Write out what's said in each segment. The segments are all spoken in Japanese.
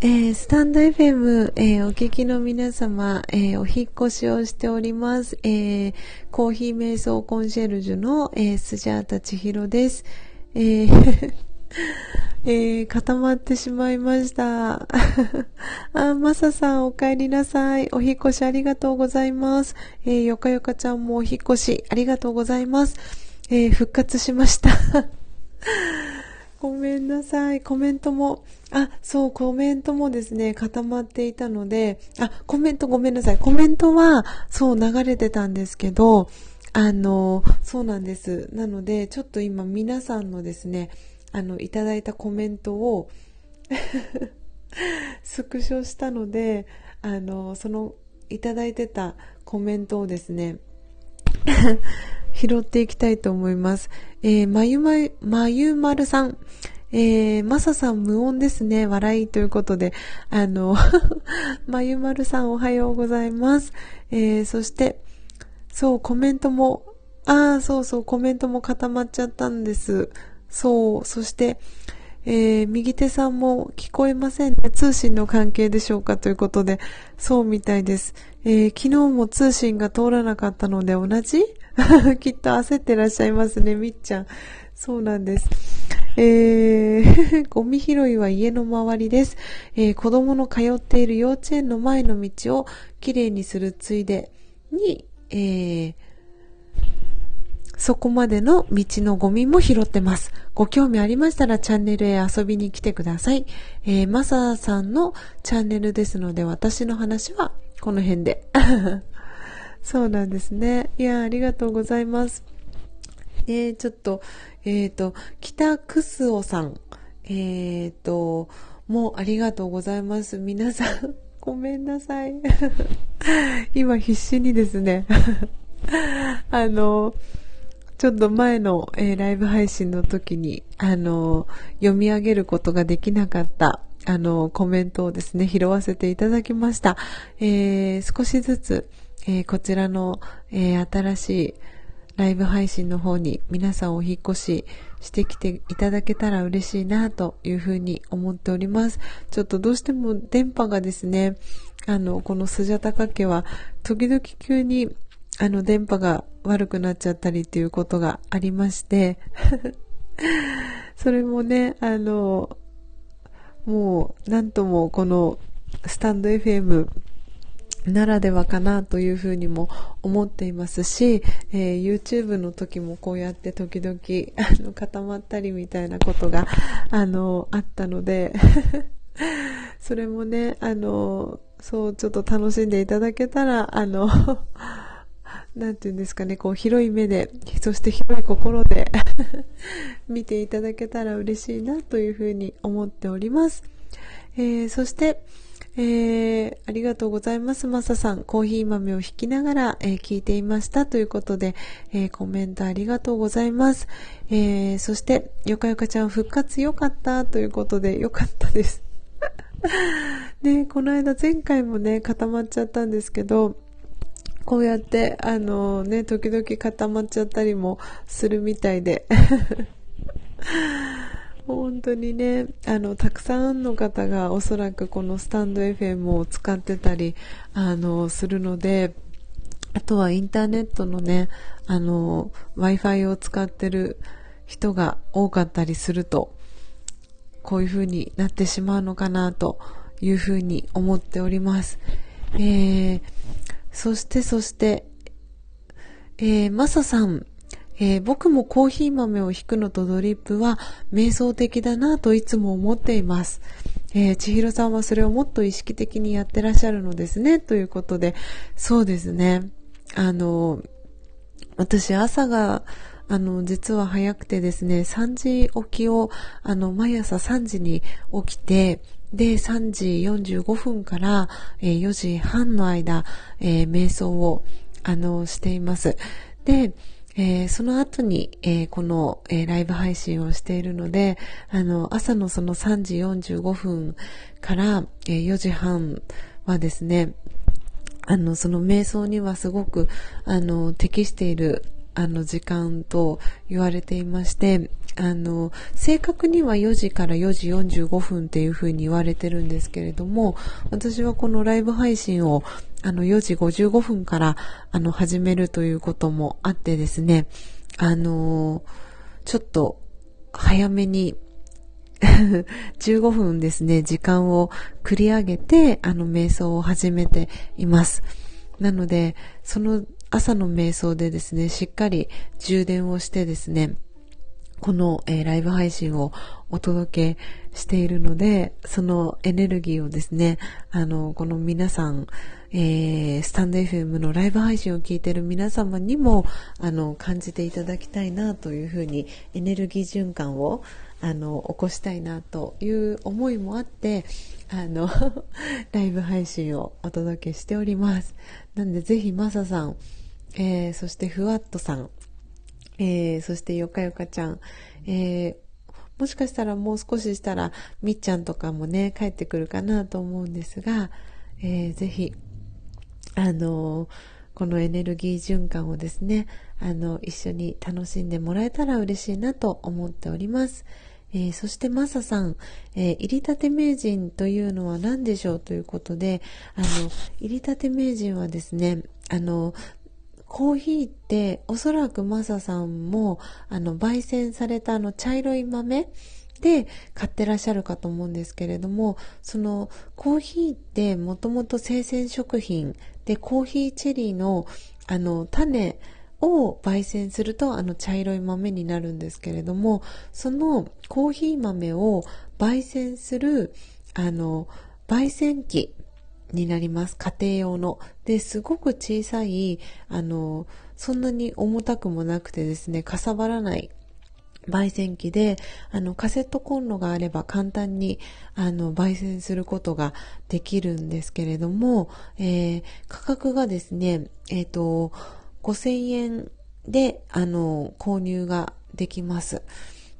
えー、スタンド FM、えー、お聞きの皆様、えー、お引っ越しをしております。えコーヒー瞑想コンシェルジュの、えスジャータ千尋です。え え固まってしまいました。あ、まささんお帰りなさい。お引越しありがとうございます。えよかよかちゃんもお引越しありがとうございます。え復活しました。ごめんなさい。コメントも、あ、そう、コメントもですね、固まっていたので、あ、コメントごめんなさい。コメントは、そう、流れてたんですけど、あの、そうなんです。なので、ちょっと今皆さんのですね、あの、いただいたコメントを スクショしたので、あの、その、いただいてたコメントをですね、拾っていきたいと思います。えー、まゆまゆ、まゆまるさん。えー、まささん無音ですね。笑いということで、あの、まゆまるさんおはようございます。えー、そして、そう、コメントも、ああ、そうそう、コメントも固まっちゃったんです。そう、そして、えー、右手さんも聞こえませんね。通信の関係でしょうかということで、そうみたいです。えー、昨日も通信が通らなかったので同じ？きっと焦ってらっしゃいますね、みっちゃん。そうなんです。えー、ゴミ拾いは家の周りです。えー、子供の通っている幼稚園の前の道をきれいにするついでに、えー、そこまでの道のゴミも拾ってます。ご興味ありましたらチャンネルへ遊びに来てください。えー、マサさんのチャンネルですので私の話はこの辺で。そうなんですね。いや、ありがとうございます。えー、ちょっと、えっ、ー、と、北クスオさん、えっ、ー、と、もうありがとうございます。皆さん、ごめんなさい。今必死にですね、あの、ちょっと前の、えー、ライブ配信の時に、あの、読み上げることができなかった、あの、コメントをですね、拾わせていただきました。え、少しずつ、え、こちらの、え、新しいライブ配信の方に皆さんお引越ししてきていただけたら嬉しいなというふうに思っております。ちょっとどうしても電波がですね、あの、このスジャタカ家は時々急にあの電波が悪くなっちゃったりっていうことがありまして それもね、あの、もうなんともこのスタンド FM ならではかなというふうにも思っていますし、えー、YouTube の時もこうやって時々あの固まったりみたいなことがあのあったので それもねあのそうちょっと楽しんでいただけたらあの なんていうんですかね、こう広い目で、そして広い心で 見ていただけたら嬉しいなというふうに思っております。えー、そして、えー、ありがとうございます。マサさん、コーヒー豆を引きながら、えー、聞いていましたということで、えー、コメントありがとうございます。えー、そして、よかよかちゃん復活よかったということで、よかったです。ね、この間前回もね、固まっちゃったんですけど、こうやって、あのね、時々固まっちゃったりもするみたいで。本当にね、あの、たくさんの方がおそらくこのスタンド FM を使ってたり、あの、するので、あとはインターネットのね、あの、Wi-Fi を使ってる人が多かったりすると、こういう風になってしまうのかなという風に思っております。えー、そしてそして、えー、マサさん、えー、僕もコーヒー豆を引くのとドリップは瞑想的だなといつも思っています。えー、千尋さんはそれをもっと意識的にやってらっしゃるのですね。ということで、そうですね。あの、私朝が、あの、実は早くてですね、3時起きを、あの、毎朝3時に起きて、で、3時45分から、え、4時半の間、え、瞑想を、あの、しています。で、えー、その後に、えー、この、えー、ライブ配信をしているので、あの、朝のその3時45分から、え4時半はですね、あの、その瞑想にはすごく、あの、適している、あの、時間と言われていまして、あの、正確には4時から4時45分っていう風に言われてるんですけれども、私はこのライブ配信をあの4時55分からあの始めるということもあってですね、あのちょっと早めに 15分ですね、時間を繰り上げて、あの、瞑想を始めています。なので、その朝の瞑想でですね、しっかり充電をしてですね、この、えー、ライブ配信をお届けしているので、そのエネルギーをですね、あの、この皆さん、えー、スタンド FM のライブ配信を聞いている皆様にも、あの、感じていただきたいなというふうに、エネルギー循環を、あの、起こしたいなという思いもあって、あの、ライブ配信をお届けしております。なんで、ぜひ、マサさん、えー、そしてふわっとさん、えー、そしてよかよかちゃん、えー、もしかしたらもう少ししたらみっちゃんとかもね帰ってくるかなと思うんですが、えー、ぜひあのこのエネルギー循環をですねあの一緒に楽しんでもらえたら嬉しいなと思っております。えー、そしてマサさん、えー、入り立て名人というのは何でしょうということで、あの、入り立て名人はですね、あの、コーヒーっておそらくマサさんもあの焙煎されたあの茶色い豆で買ってらっしゃるかと思うんですけれどもそのコーヒーってもともと生鮮食品でコーヒーチェリーのあの種を焙煎するとあの茶色い豆になるんですけれどもそのコーヒー豆を焙煎するあの焙煎機になります。家庭用の。で、すごく小さい、あの、そんなに重たくもなくてですね、かさばらない焙煎機で、あの、カセットコンロがあれば簡単に、あの、焙煎することができるんですけれども、えー、価格がですね、えっ、ー、と、5000円で、あの、購入ができます。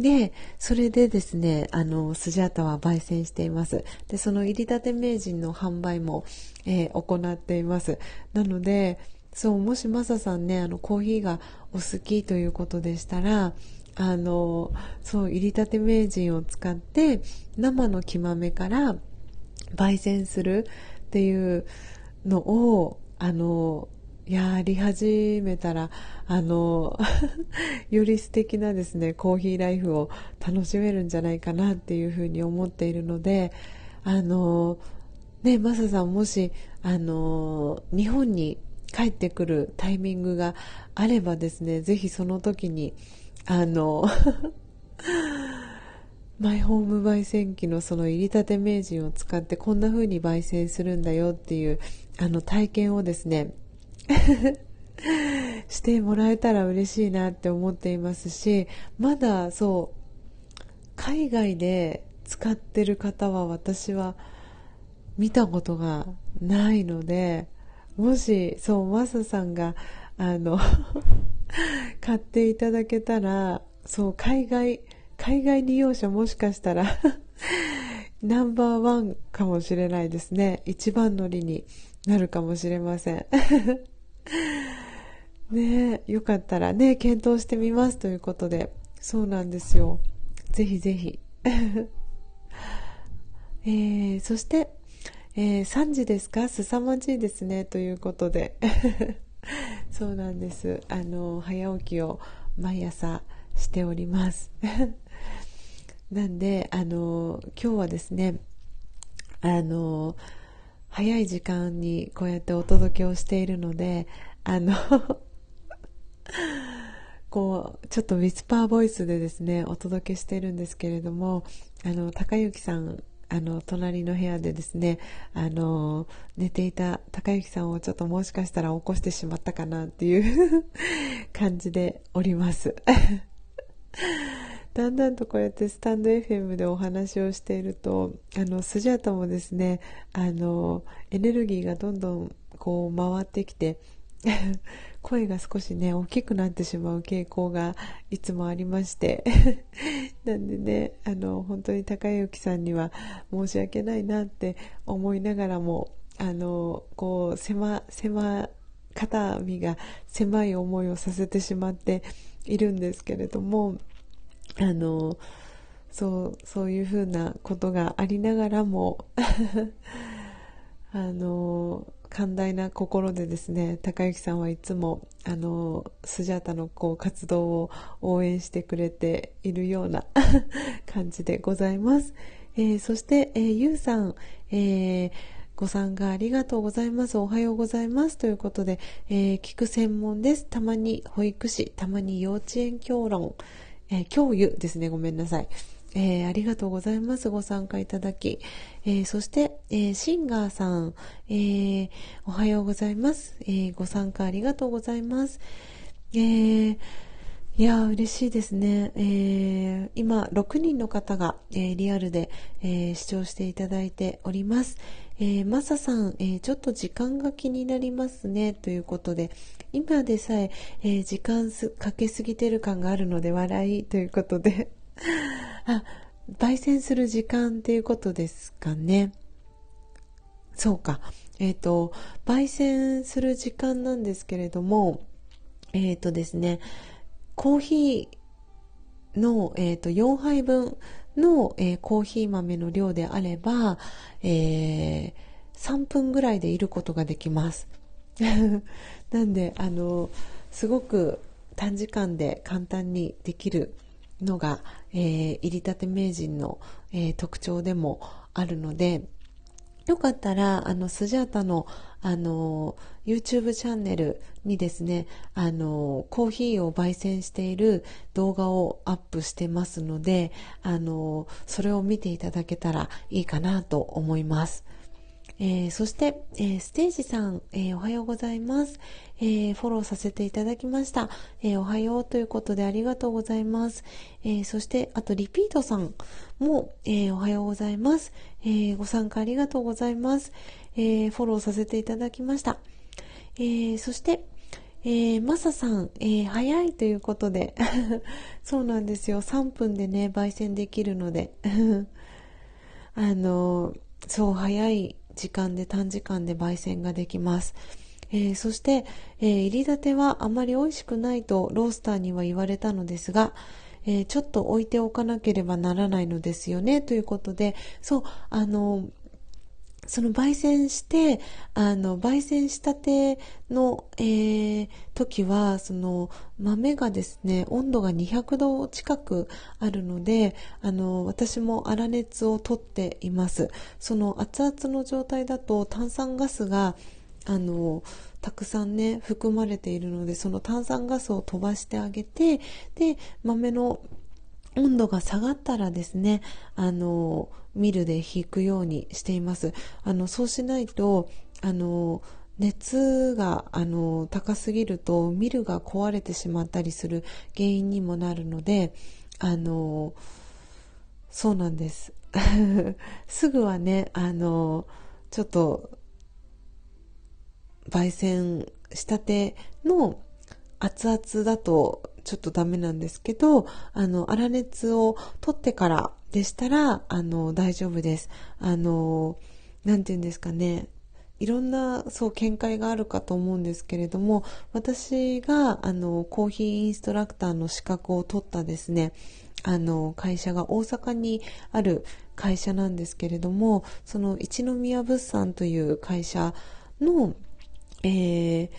で、それでですね、あの、スジャータは焙煎しています。で、その入りたて名人の販売も、えー、行っています。なので、そう、もしマサさんね、あの、コーヒーがお好きということでしたら、あの、そう、入りたて名人を使って、生の木豆から焙煎するっていうのを、あの、やり始めたら、あの、より素敵なですね、コーヒーライフを楽しめるんじゃないかなっていうふうに思っているので、あの、ね、マサさんもし、あの、日本に帰ってくるタイミングがあればですね、ぜひその時に、あの、マイホーム焙煎機のその入りたて名人を使ってこんな風に焙煎するんだよっていうあの体験をですね してもらえたら嬉しいなって思っていますしまだそう海外で使ってる方は私は見たことがないのでもしそうマサさんがあの 買っていただけたらそう海外海外利用者もしかしたら ナンバーワンかもしれないですね。一番乗りになるかもしれません。ねよかったらね、検討してみますということで、そうなんですよ。ぜひぜひ。えー、そして、えー、3時ですか？凄まじいですね。ということで。そうなんです。あの、早起きを毎朝しております。なんで、あの、今日はですね、あの、早い時間にこうやってお届けをしているので、あの こう、ちょっとウィスパーボイスでですね、お届けしているんですけれども、あの、高幸さん、あの、隣の部屋でですね、あの、寝ていた高幸さんをちょっともしかしたら起こしてしまったかなっていう 感じでおります。だんだんとこうやってスタンド FM でお話をしているとあのスジャータもですねあのエネルギーがどんどんこう回ってきて 声が少しね大きくなってしまう傾向がいつもありまして なんでねあの本当に高之さんには申し訳ないなって思いながらもあのこう狭狭肩身が狭い思いをさせてしまっているんですけれどもあのそうそういうふうなことがありながらも あの寛大な心でですね高之さんはいつもあのスジャータのこう活動を応援してくれているような 感じでございます、えー、そして、えー、ゆうさん、えーご参加ありがとうございます。おはようございます。ということで、えー、聞く専門です。たまに保育士、たまに幼稚園教論、えー、教諭ですね。ごめんなさい。えー、ありがとうございます。ご参加いただき。えー、そして、えー、シンガーさん、えおはようございます、えご参加ありがとうございます。えいや嬉しいですね、え今、6人の方が、えリアルで、え視聴していただいております。えマサさん、えちょっと時間が気になりますね、ということで、今でさええ時間かけすぎてる感があるので笑いということで あ、焙煎する時間っていうことですかね。そうか。えっ、ー、と、焙煎する時間なんですけれども、えっ、ー、とですね、コーヒーの、えっ、と、4杯分の、えコーヒー豆の量であれば、え3分ぐらいでいることができます。なんで、あの、すごく短時間で簡単にできるのが、えー、入りたて名人の、えー、特徴でもあるので、よかったら、あの、スジャータの、あの、YouTube チャンネルにですね、あの、コーヒーを焙煎している動画をアップしてますので、あの、それを見ていただけたらいいかなと思います。えー、そして、えー、ステージさん、えー、おはようございます、えフォローさせていただきました、えおはようということでありがとうございます。えそして、あとリピートさんも、えおはようございます、えご参加ありがとうございます。えフォローさせていただきました。えそして、えー、マサさん、えー、早いということで そうなんですよ。3分でね、焙煎できるので あのそう、早い時間で短時間で焙煎ができます。えー、そして、えー、入り立てはあまり美味しくないとロースターには言われたのですが、えー、ちょっと置いておかなければならないのですよねということで、そう、あの、その焙煎して、あの、焙煎したての、えー、時は、その豆がですね、温度が200度近くあるので、あの、私も粗熱をとっています。その熱々の状態だと炭酸ガスが、あの、たくさんね、含まれているので、その炭酸ガスを飛ばしてあげて、で、豆の温度が下がったらですね、あの、ミルで引くようにしています。あの、そうしないと、あの、熱があの高すぎるとミルが壊れてしまったりする原因にもなるのであのそうなんです すぐはねあのちょっと焙煎したての熱々だとちょっとダメなんですけど、あの、粗熱を取ってからでしたら、あの、大丈夫です。あの、なんて言うんですかね。いろんな、そう、見解があるかと思うんですけれども、私が、あの、コーヒーインストラクターの資格を取ったですね、あの、会社が大阪にある会社なんですけれども、その一宮物産という会社の、えー、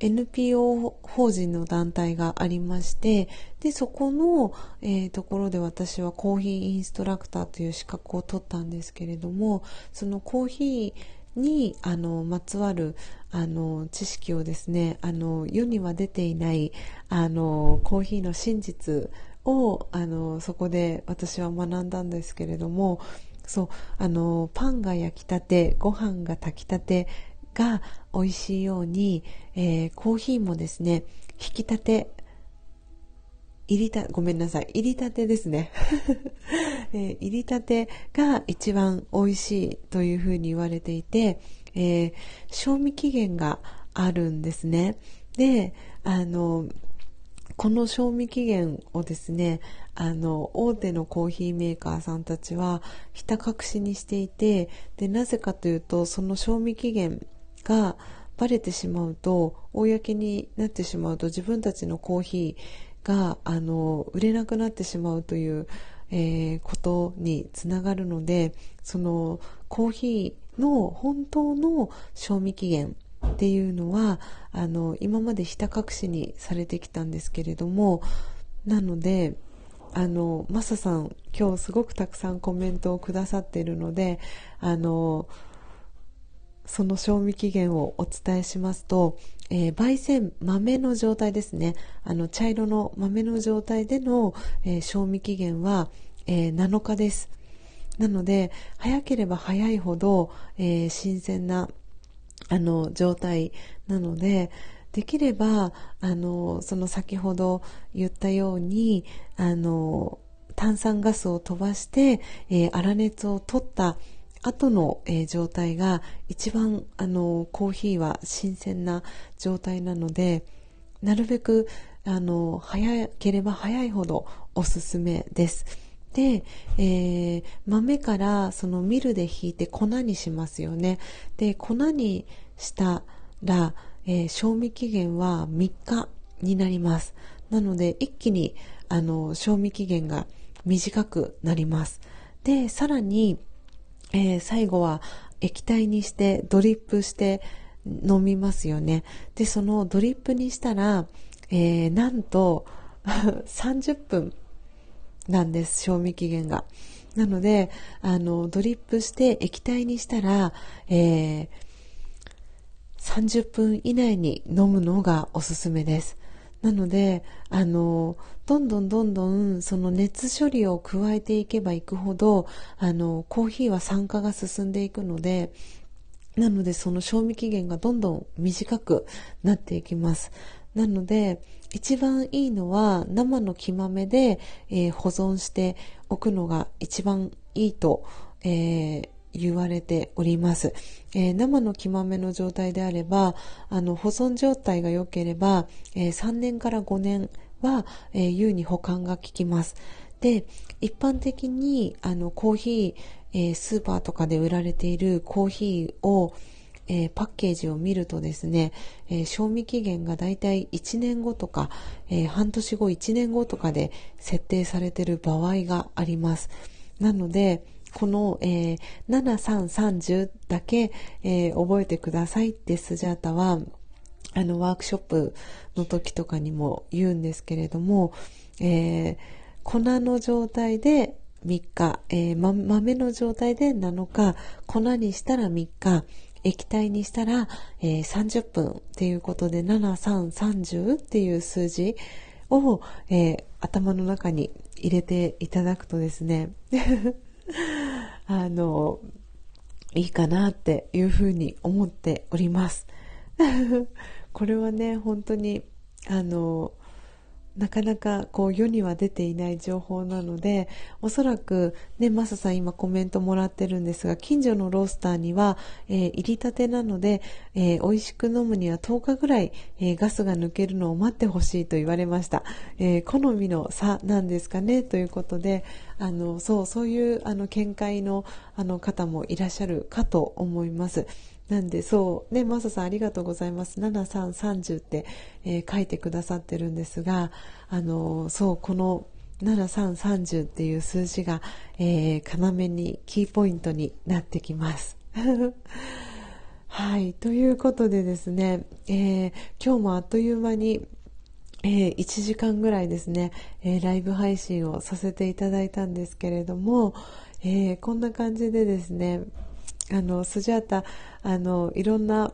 NPO 法人の団体がありまして、で、そこの、えー、ところで私はコーヒーインストラクターという資格を取ったんですけれども、そのコーヒーに、あの、まつわる、あの、知識をですね、あの、世には出ていない、あの、コーヒーの真実を、あの、そこで私は学んだんですけれども、そう、あの、パンが焼きたて、ご飯が炊きたて、が美味しいように、えー、コーヒーもですね、引き立て、入りた、ごめんなさい、入りたてですね。えー、入りたてが一番美味しいというふうに言われていて、えー、賞味期限があるんですね。で、あの、この賞味期限をですね、あの、大手のコーヒーメーカーさんたちは、ひた隠しにしていて、で、なぜかというと、その賞味期限がバレてしまうと公になってしまうと自分たちのコーヒーがあの売れなくなってしまうという、えー、ことにつながるのでそのコーヒーの本当の賞味期限っていうのはあの今までひた隠しにされてきたんですけれどもなのであのマサさん今日すごくたくさんコメントをくださっているのであのその賞味期限をお伝えしますと、えー、焙煎豆の状態ですね。あの茶色の豆の状態での、えー、賞味期限は、えー、7日です。なので早ければ早いほど、え新鮮なあの状態なのでできればあのその先ほど言ったようにあの炭酸ガスを飛ばして、え、粗熱を取った後の、えー、状態が一番あのコーヒーは新鮮な状態なのでなるべくあの早ければ早いほどおすすめです。で、えー、豆からそのミルでひいて粉にしますよね。で粉にしたら、えー、賞味期限は3日になります。なので一気にあの賞味期限が短くなります。で、さらに、えー、最後は液体にしてドリップして飲みますよね。で、そのドリップにしたら、えー、なんと 30分なんです、賞味期限が。なので、あの、ドリップして液体にしたら、えー、30分以内に飲むのがおすすめです。なので、あの、どんどんどんどんその熱処理を加えていけばいくほど、あの、コーヒーは酸化が進んでいくので、なのでその賞味期限がどんどん短くなっていきます。なので、一番いいのは生の木豆で、えー、保存しておくのが一番いいと、えー言われております。えー、生の木豆の状態であれば、あの、保存状態が良ければ、えー、3年から5年は、えー、優に保管が効きます。で、一般的に、あの、コーヒー、えスーパーとかで売られているコーヒーを、えパッケージを見るとですね、え賞味期限がだいたい1年後とか、え半年後、1年後とかで設定されている場合があります。なので、この、えー、7330だけ、えー、覚えてくださいってスジャータは、あの、ワークショップの時とかにも言うんですけれども、えー、粉の状態で3日、えーま、豆の状態で7日、粉にしたら3日、液体にしたら、えー、30分っていうことで7330っていう数字を、えー、頭の中に入れていただくとですね あの、いいかなっていうふうに思っております。これはね、本当に、あの、なかなかこう世には出ていない情報なのでおそらくねマサさん今コメントもらってるんですが近所のロースターには、えー、入りたてなので、えー、美味しく飲むには10日ぐらい、えー、ガスが抜けるのを待ってほしいと言われました、え好みの差なんですかね？ということであのそうそういうあの見解のあの方もいらっしゃるかと思います。なんでそう。ねマサさんありがとうございます。7330って、えー、書いてくださってるんですがあのそうこの7330っていう数字が、えー、要にキーポイントになってきます。はいということでですね、えー、今日もあっという間にえー、1時間ぐらいですね、えー、ライブ配信をさせていただいたんですけれども、えー、こんな感じでですね、あの、スジャータ、あの、いろんな、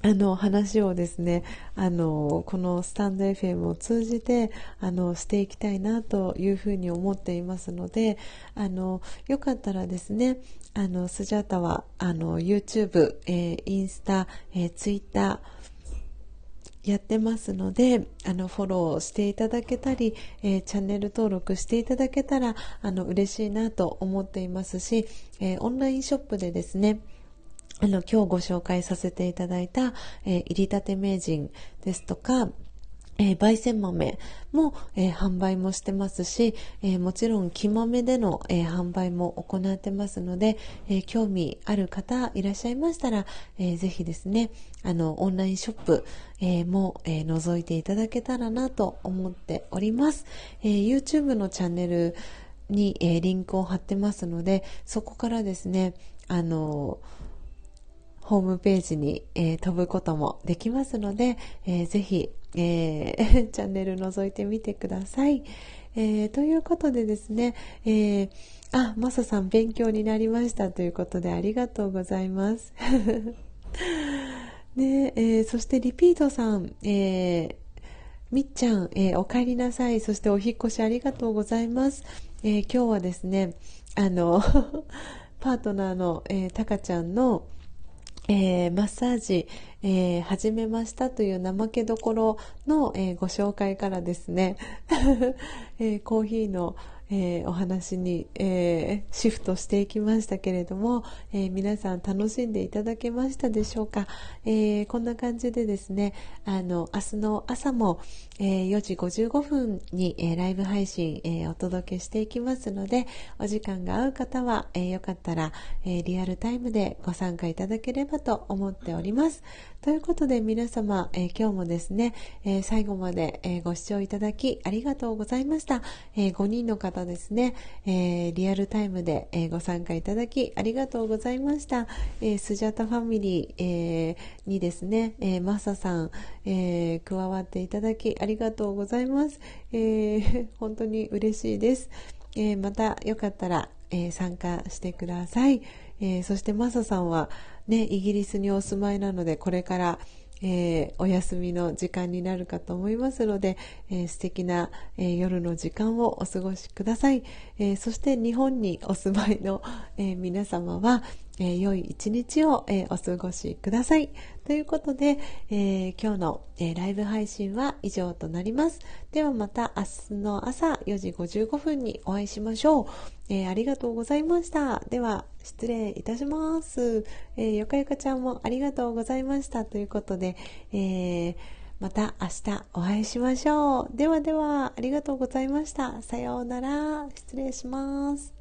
あの話をですねあのこのスタンド FM を通じてあのしていきたいなというふうに思っていますのであのよかったらですねあのスジャータはあの YouTube、えー、インスタ、えー、Twitter やってますのであのフォローしていただけたり、えー、チャンネル登録していただけたらあの嬉しいなと思っていますし、えー、オンラインショップでですねあの今日ご紹介させていただいた、えー、入りたて名人ですとかえー、焙煎豆も、えー、販売もしてますし、えー、もちろん木豆での、え販売も行ってますので、え興味ある方いらっしゃいましたら、えー、ぜひですね、あの、オンラインショップ、えも、え覗いていただけたらなと思っております。え YouTube のチャンネルに、えリンクを貼ってますので、そこからですね、あのホームページに、え飛ぶこともできますので、えー、ぜひ、えー、チャンネル覗いてみてください。えー、ということでですね、えー、あ、マサさん勉強になりましたということでありがとうございます。ねえー、そしてリピートさん、えー、みっちゃん、えー、お帰りなさい。そしてお引越しありがとうございます。え、今日はですね、あの パートナーの、えー、たかちゃんの、えー、マッサージ、えー、始めましたという怠けどころの、えー、ご紹介からですね、え、コーヒーの、えー、お話に、えー、シフトしていきましたけれども、えー、皆さん楽しんでいただけましたでしょうか、えこんな感じでですねあの明日の朝も、え4時55分に、えライブ配信、えお届けしていきますのでお時間が合う方は、えよかったら、えリアルタイムでご参加いただければと思っております。ということで皆様、え今日もですね、え最後まで、えご視聴いただきありがとうございました、え5人の方ですね、え、リアルタイムで、え、ご参加いただきありがとうございました。え、スジャタファミリー、えにですね、えマサさん、え加わっていただきありがとうございます。え 本当に嬉しいです。えまたよかったら、え参加してください。えそしてマサさんはね、イギリスにお住まいなので、これから、えー、お休みの時間になるかと思いますので、えー、素敵な、えー、夜の時間をお過ごしください、えそして日本にお住まいの、え皆様は、え良い一日を、えお過ごしくださいということで、え今日の、えライブ配信は以上となりますではまた明日の朝4時55分にお会いしましょう、えありがとうございましたでは失礼いたします、えよかよかちゃんもありがとうございましたということで、えー、また明日お会いしましょう。ではでは、ありがとうございました。さようなら。失礼します。